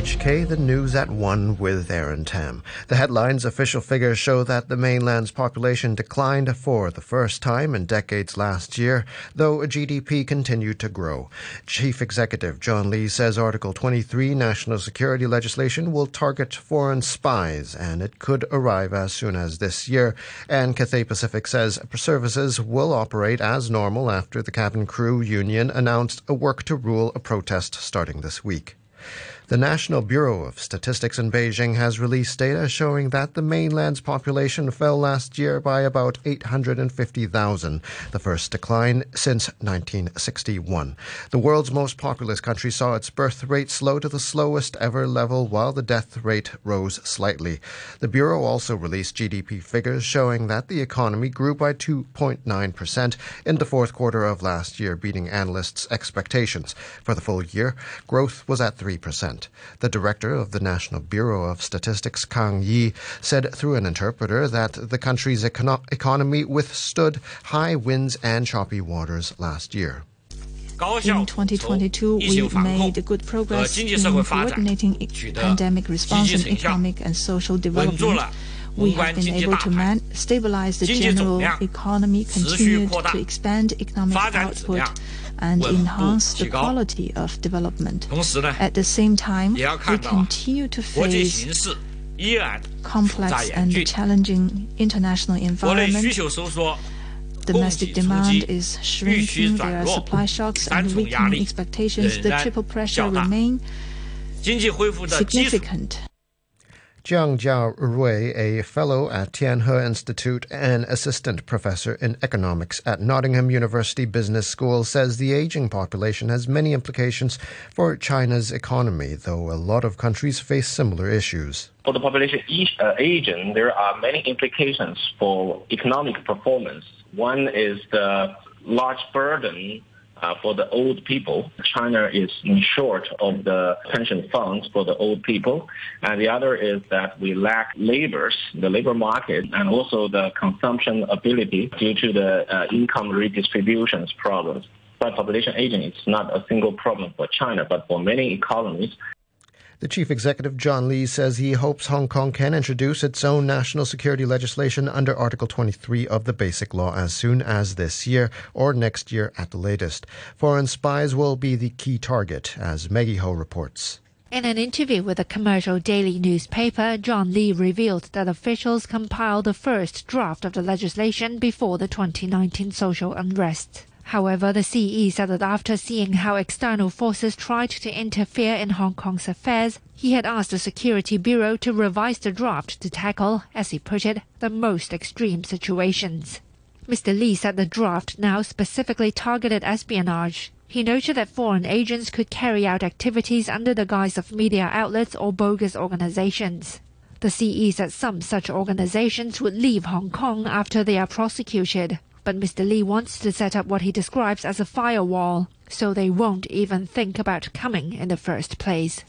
RTHK, the news at 1 with Aaron Tam. The headline's official figures show that the mainland's population declined for the first time in decades last year, though GDP continued to grow. Chief Executive John Lee says Article 23 national security legislation will target foreign spies, and it could arrive as soon as this year. And Cathay Pacific says services will operate as normal after the cabin crew union announced a work to rule a protest starting this week. The National Bureau of Statistics in Beijing has released data showing that the mainland's population fell last year by about 850,000, the first decline since 1961. The world's most populous country saw its birth rate slow to the slowest ever level, while the death rate rose slightly. The Bureau also released GDP figures showing that the economy grew by 2.9% in the fourth quarter of last year, beating analysts' expectations. For the full year, growth was at 3%. The director of the National Bureau of Statistics, Kang Yi, said through an interpreter that the country's econo- economy withstood high winds and choppy waters last year. In 2022, we made good progress in coordinating pandemic response and economic and social development. We have been able to man- stabilize the general economy, continued to expand economic output, and enhance the quality of development. At the same time, we continue to face complex and challenging international environment. Domestic demand is shrinking, there are supply shocks and weakening expectations. The triple pressure remain significant. Jiang Jiarui, a fellow at Taihe Institute and assistant professor in economics at Nottingham University Business School, says the aging population has many implications for China's economy, though a lot of countries face similar issues. For the population uh, aging, there are many implications for economic performance. One is the large burden uh, for the old people. China is in short of the pension funds for the old people. And the other is that we lack labors, the labor market, and also the consumption ability due to the uh, income redistributions problems. But population aging is not a single problem for China, but for many economies, the chief executive, John Lee, says he hopes Hong Kong can introduce its own national security legislation under Article 23 of the Basic Law as soon as this year or next year at the latest. Foreign spies will be the key target, as Maggie Ho reports. In an interview with a commercial daily newspaper, John Lee revealed that officials compiled the first draft of the legislation before the 2019 social unrest. However, the CE said that after seeing how external forces tried to interfere in Hong Kong's affairs, he had asked the Security Bureau to revise the draft to tackle, as he put it, the most extreme situations. Mr. Lee said the draft now specifically targeted espionage. He noted that foreign agents could carry out activities under the guise of media outlets or bogus organizations. The CE said some such organizations would leave Hong Kong after they are prosecuted. But Mr. Lee wants to set up what he describes as a firewall, so they won't even think about coming in the first place.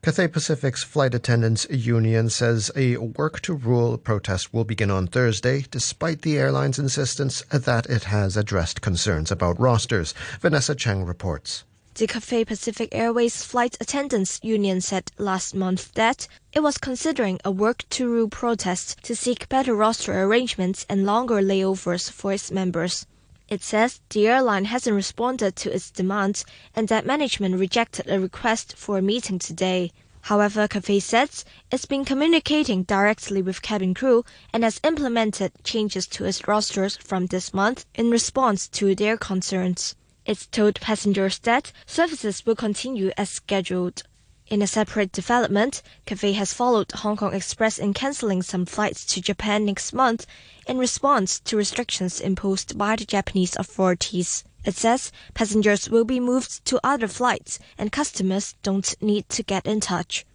Cathay Pacific's Flight Attendants Union says a work to rule protest will begin on Thursday, despite the airline's insistence that it has addressed concerns about rosters. Vanessa Cheng reports. The Cathay Pacific Airways Flight Attendants Union said last month that it was considering a work to rule protest to seek better roster arrangements and longer layovers for its members. It says the airline hasn't responded to its demands and that management rejected a request for a meeting today. However, Cathay says it's been communicating directly with cabin crew and has implemented changes to its rosters from this month in response to their concerns. It's told passengers that services will continue as scheduled. In a separate development, Cathay has followed Hong Kong Express in cancelling some flights to Japan next month in response to restrictions imposed by the Japanese authorities. It says passengers will be moved to other flights and customers don't need to get in touch.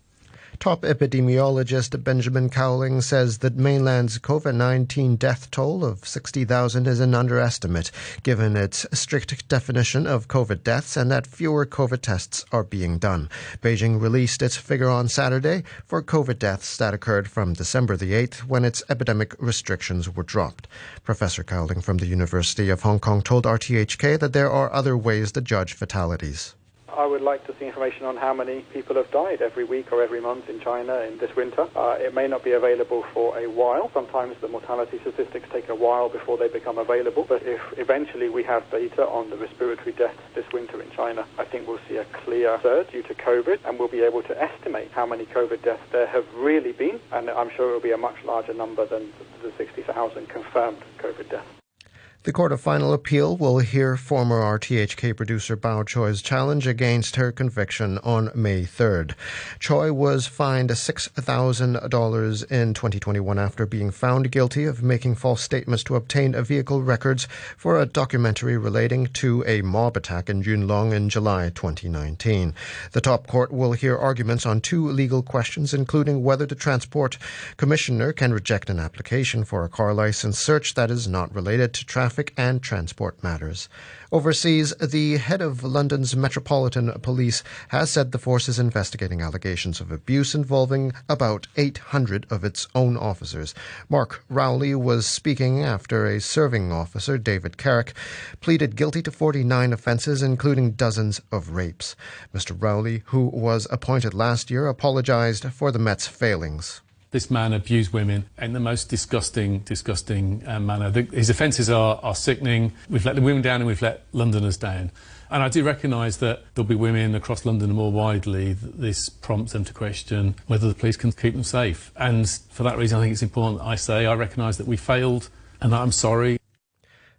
Top epidemiologist Benjamin Cowling says that mainland's COVID 19 death toll of 60,000 is an underestimate, given its strict definition of COVID deaths and that fewer COVID tests are being done. Beijing released its figure on Saturday for COVID deaths that occurred from December the 8th when its epidemic restrictions were dropped. Professor Cowling from the University of Hong Kong told RTHK that there are other ways to judge fatalities I would like to see information on how many people have died every week or every month in China in this winter. Uh, it may not be available for a while. Sometimes the mortality statistics take a while before they become available. But if eventually we have data on the respiratory deaths this winter in China, I think we'll see a clear surge due to COVID and we'll be able to estimate how many COVID deaths there have really been. And I'm sure it will be a much larger number than the 60,000 confirmed COVID deaths. The Court of Final Appeal will hear former RTHK producer Bao Choy's challenge against her conviction on May 3rd. Choi was fined $6,000 in 2021 after being found guilty of making false statements to obtain a vehicle records for a documentary relating to a mob attack in Yuen Long in July 2019. The top court will hear arguments on two legal questions, including whether the Transport Commissioner can reject an application for a car license search that is not related to traffic traffic and transport matters. Overseas, the head of London's Metropolitan Police has said the force is investigating allegations of abuse involving about 800 of its own officers. Mark Rowley was speaking after a serving officer, David Carrick, pleaded guilty to 49 offences, including dozens of rapes. Mr. Rowley, who was appointed last year, apologised for the Met's failings this man abused women in the most disgusting, disgusting uh, manner. The, his offences are, are sickening. We've let the women down and we've let Londoners down. And I do recognise that there'll be women across London and more widely that this prompts them to question whether the police can keep them safe. And for that reason, I think it's important that I say I recognise that we failed and that I'm sorry.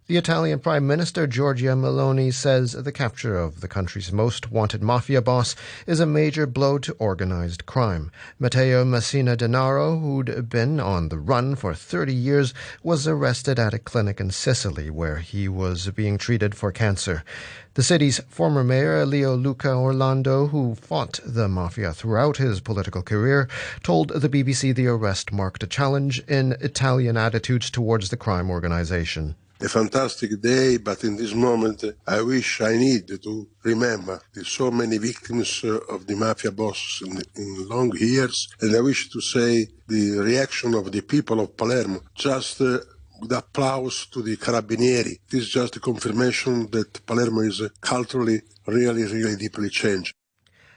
The Italian Prime Minister Giorgia Meloni says the capture of the country's most wanted mafia boss is a major blow to organized crime. Matteo Messina Denaro, who'd been on the run for 30 years, was arrested at a clinic in Sicily where he was being treated for cancer. The city's former mayor, Leoluca Orlando, who fought the mafia throughout his political career, told the BBC the arrest marked a challenge in Italian attitudes towards the crime organization a fantastic day, but in this moment I wish I need to remember the so many victims uh, of the mafia bosses in, in, long years, and I wish to say the reaction of the people of Palermo just uh, with applause to the Carabinieri. This is just a confirmation that Palermo is uh, culturally really, really deeply changed.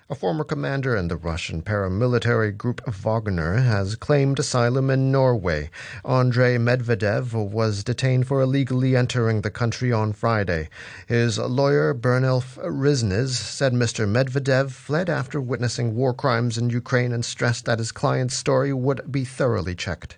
A former commander in the Russian paramilitary group Wagner has claimed asylum in Norway. Andrei Medvedev was detained for illegally entering the country on Friday. His lawyer, Brynjulf Risnes, said Mr. Medvedev fled after witnessing war crimes in Ukraine and stressed that his client's story would be thoroughly checked.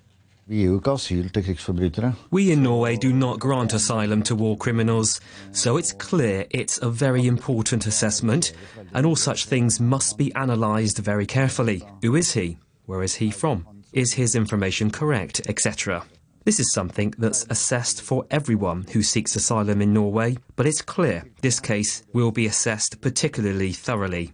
We in Norway do not grant asylum to war criminals, so it's clear it's a very important assessment, and all such things must be analysed very carefully. Who is he? Where is he from? Is his information correct, etc.? This is something that's assessed for everyone who seeks asylum in Norway, but it's clear this case will be assessed particularly thoroughly.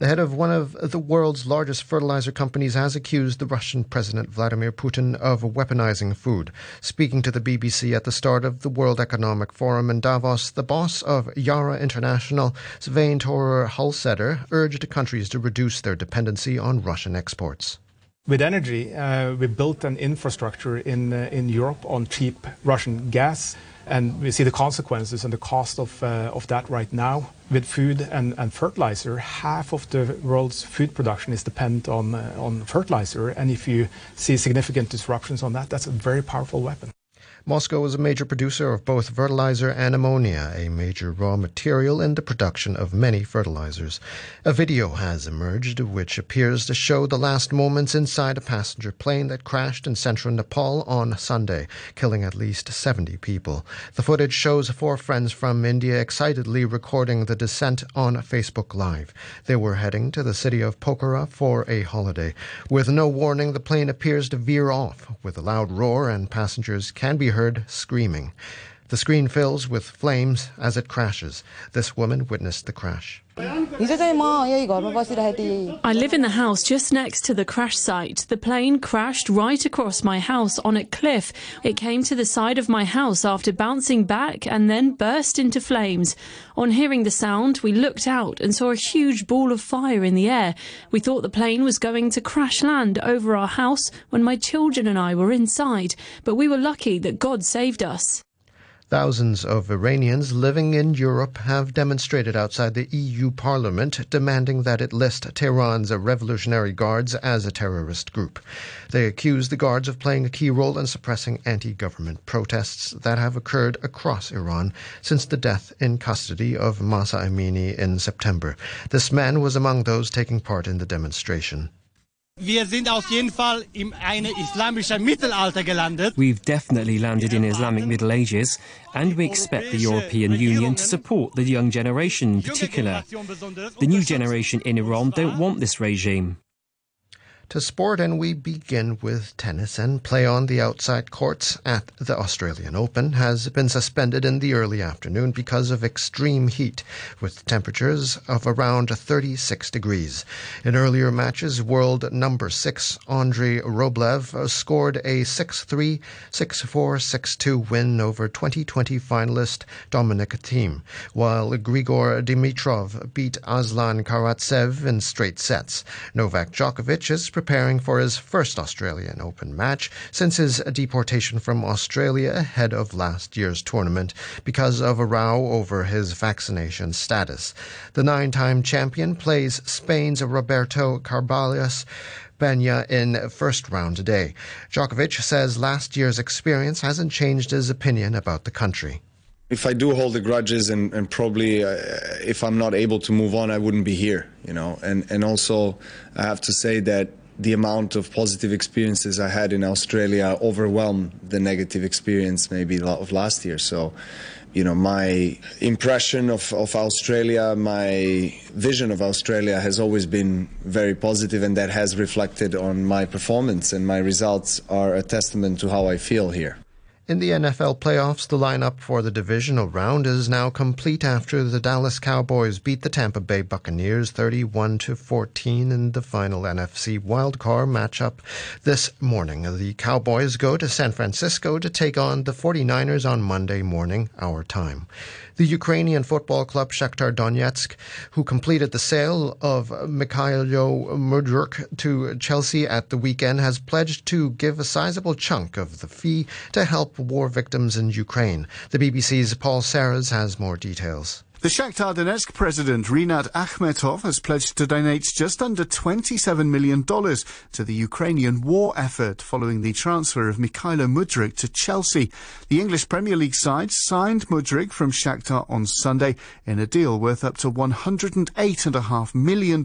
The head of one of the world's largest fertilizer companies has accused the Russian President Vladimir Putin of weaponizing food. Speaking to the BBC at the start of the World Economic Forum in Davos, the boss of Yara International, Svein Tore Holsether, urged countries to reduce their dependency on Russian exports. With energy, uh, we built an infrastructure in, uh, in Europe on cheap Russian gas and we see the consequences and the cost of, uh, of that right now. With food and, and fertilizer, half of the world's food production is dependent on, uh, on fertilizer. And if you see significant disruptions on that, that's a very powerful weapon. Moscow is a major producer of both fertilizer and ammonia, a major raw material in the production of many fertilizers. A video has emerged which appears to show the last moments inside a passenger plane that crashed in central Nepal on Sunday, killing at least 70 people. The footage shows four friends from India excitedly recording the descent on Facebook Live. They were heading to the city of Pokhara for a holiday. With no warning, the plane appears to veer off with a loud roar, and passengers can be heard screaming. The screen fills with flames as it crashes. This woman witnessed the crash. I live in the house just next to the crash site. The plane crashed right across my house on a cliff. It came to the side of my house after bouncing back and then burst into flames. On hearing the sound, we looked out and saw a huge ball of fire in the air. We thought the plane was going to crash land over our house when my children and I were inside, but we were lucky that God saved us. Thousands of Iranians living in Europe have demonstrated outside the EU Parliament demanding that it list Tehran's Revolutionary Guards as a terrorist group. They accuse the guards of playing a key role in suppressing anti government protests that have occurred across Iran since the death in custody of Mahsa Amini in September. This man was among those taking part in the demonstration. Wir sind auf jeden Fall in eine islamische Mittelalter gelandet. We've definitely landed in Islamic Middle Ages, and we expect the European Union to support the young generation in particular. The new generation in Iran don't want this regime to sport, and we begin with tennis. And play on the outside courts at the Australian Open has been suspended in the early afternoon because of extreme heat, with temperatures of around 36 degrees. In earlier matches, world number six Andrei Rublev uh, scored a 6 3, 6 4, 6 2 win over 2020 finalist Dominic Thiem, while Grigor Dimitrov beat Aslan Karatsev in straight sets. Novak Djokovic is preparing for his first Australian Open match since his deportation from Australia ahead of last year's tournament because of a row over his vaccination status. The nine time champion plays Spain's Roberto Carballes. Baena in first round today. Djokovic says last year's experience hasn't changed his opinion about the country if I do hold the grudges and, and probably uh, if I'm not able to move on, I wouldn't be here, you know. And and also, I have to say that the amount of positive experiences I had in Australia overwhelmed the negative experience maybe of last year. So, you know, my impression of, of Australia, my vision of Australia has always been very positive, and that has reflected on my performance, and my results are a testament to how I feel here. In the NFL playoffs, the lineup for the divisional round is now complete after the Dallas Cowboys beat the Tampa Bay Buccaneers 31 to 14 in the final NFC wildcard matchup this morning. The Cowboys go to San Francisco to take on the 49ers on Monday morning, our time. The Ukrainian football club Shakhtar Donetsk, who completed the sale of Mykhailo Mudryk to Chelsea at the weekend, has pledged to give a sizable chunk of the fee to help war victims in Ukraine. The BBC's Paul Serres has more details. The Shakhtar Donetsk president, Rinat Akhmetov, has pledged to donate just under $27 million to the Ukrainian war effort following the transfer of Mykhailo Mudryk to Chelsea. The English Premier League side signed Mudryk from Shakhtar on Sunday in a deal worth up to $108.5 million,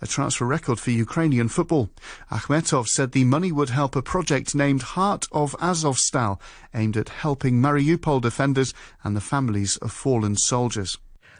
a transfer record for Ukrainian football. Akhmetov said the money would help a project named Heart of Azovstal, aimed at helping Mariupol defenders and the families of fallen soldiers.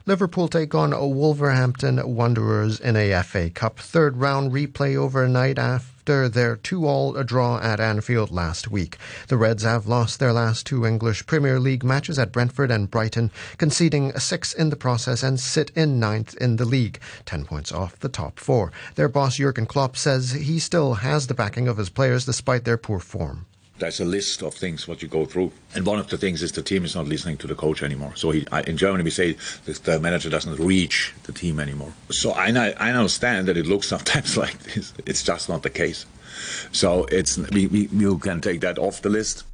Liverpool take on Wolverhampton Wanderers in a FA Cup third round replay overnight after their 2 all draw at Anfield last week. The Reds have lost their last two English Premier League matches at Brentford and Brighton, conceding six in the process and sit in ninth in the league, 10 points off the top four. Their boss Jurgen Klopp says he still has the backing of his players despite their poor form there's a list of things what you go through, and one of the things is the team is not listening to the coach anymore. So he, I, in Germany we say the manager doesn't reach the team anymore. So I, I understand that it looks sometimes like this. It's just not the case. So it's we, we you can take that off the list.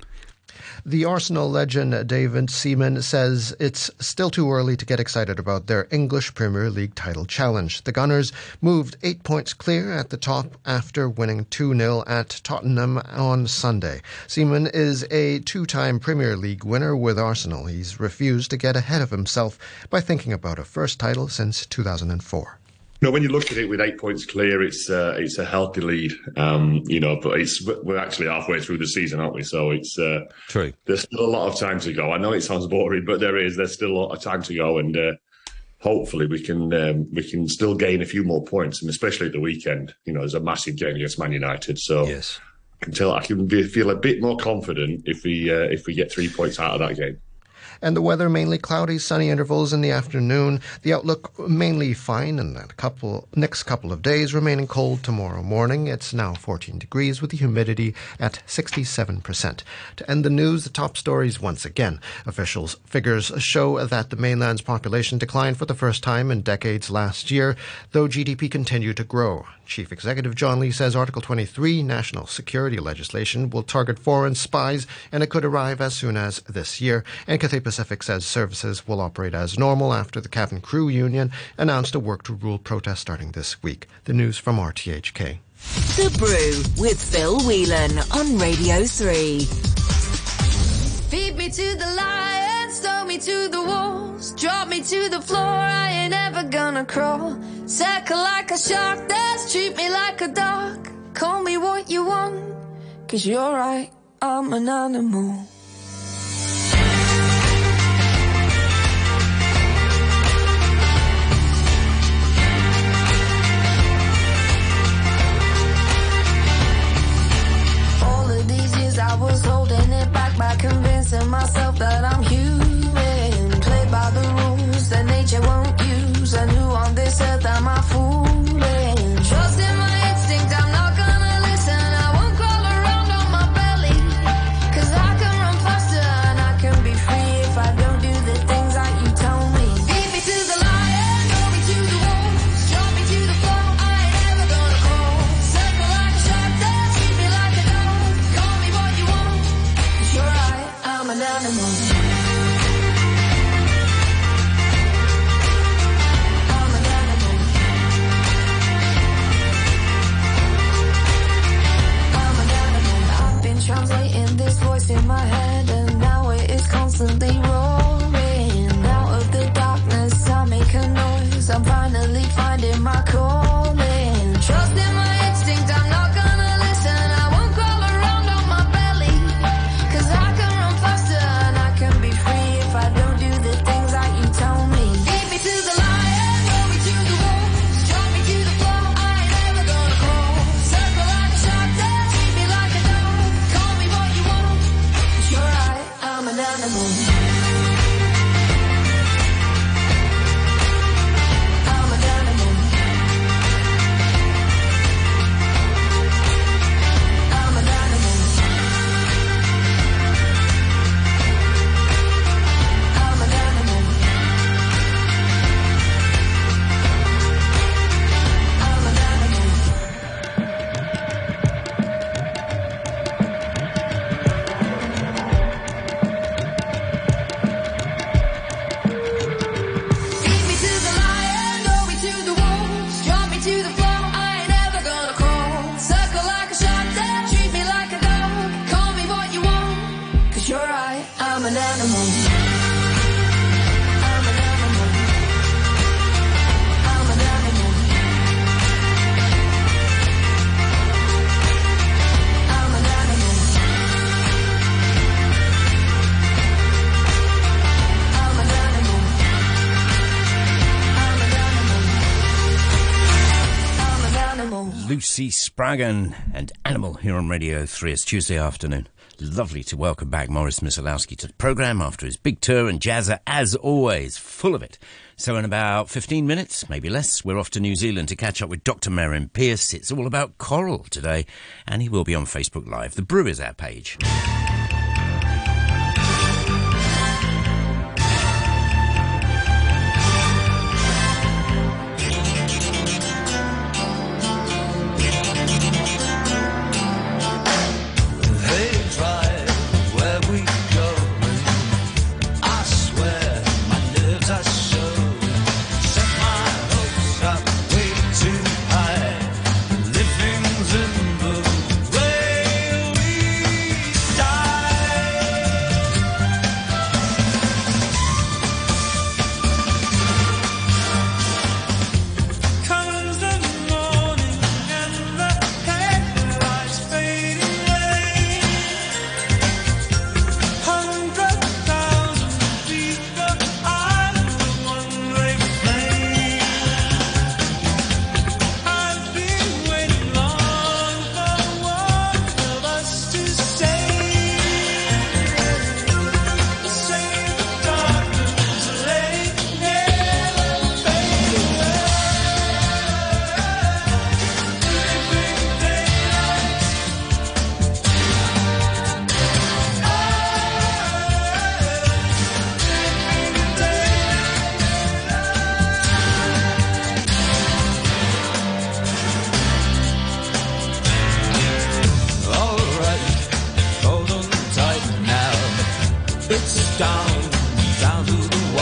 The Arsenal legend David Seaman says it's still too early to get excited about their English Premier League title challenge. The Gunners moved eight points clear at the top after winning 2 0 at Tottenham on Sunday. Seaman is a two time Premier League winner with Arsenal. He's refused to get ahead of himself by thinking about a first title since 2004. No, when you look at it with eight points clear, it's uh, it's a healthy lead. Um, you know, but it's we're actually halfway through the season, aren't we? So it's uh, true. There's still a lot of time to go. I know it sounds boring, but there is. There's still a lot of time to go, and uh, hopefully we can um, we can still gain a few more points, and especially at the weekend. You know, there's a massive game against Man United, so yes. I can tell I can be, feel a bit more confident if we uh, if we get three points out of that game and the weather mainly cloudy, sunny intervals in the afternoon. The outlook mainly fine, in the couple next couple of days remaining cold tomorrow morning. It's now 14 degrees with the humidity at 67%. To end the news, the top stories once again. Officials' figures show that the mainland's population declined for the first time in decades last year, though GDP continued to grow. Chief Executive John Lee says Article 23 national security legislation will target foreign spies and it could arrive as soon as this year. And Cathay Pacific says services will operate as normal after the cabin crew union announced a work to rule protest starting this week. The news from RTHK. The Brew with Phil Whelan on Radio 3. Feed me to the throw me to the walls, drop me to the floor, I ain't ever gonna crawl. Circle like a shark, that's treat me like a dog. Call me what you want, cause you're right, I'm an animal. Lucy Spraggan and Animal here on Radio 3. It's Tuesday afternoon. Lovely to welcome back Morris Misalowski to the programme after his big tour and Jazza, as always, full of it. So in about 15 minutes, maybe less, we're off to New Zealand to catch up with Dr. Merrin Pierce. It's all about coral today, and he will be on Facebook Live. The Brew is our page.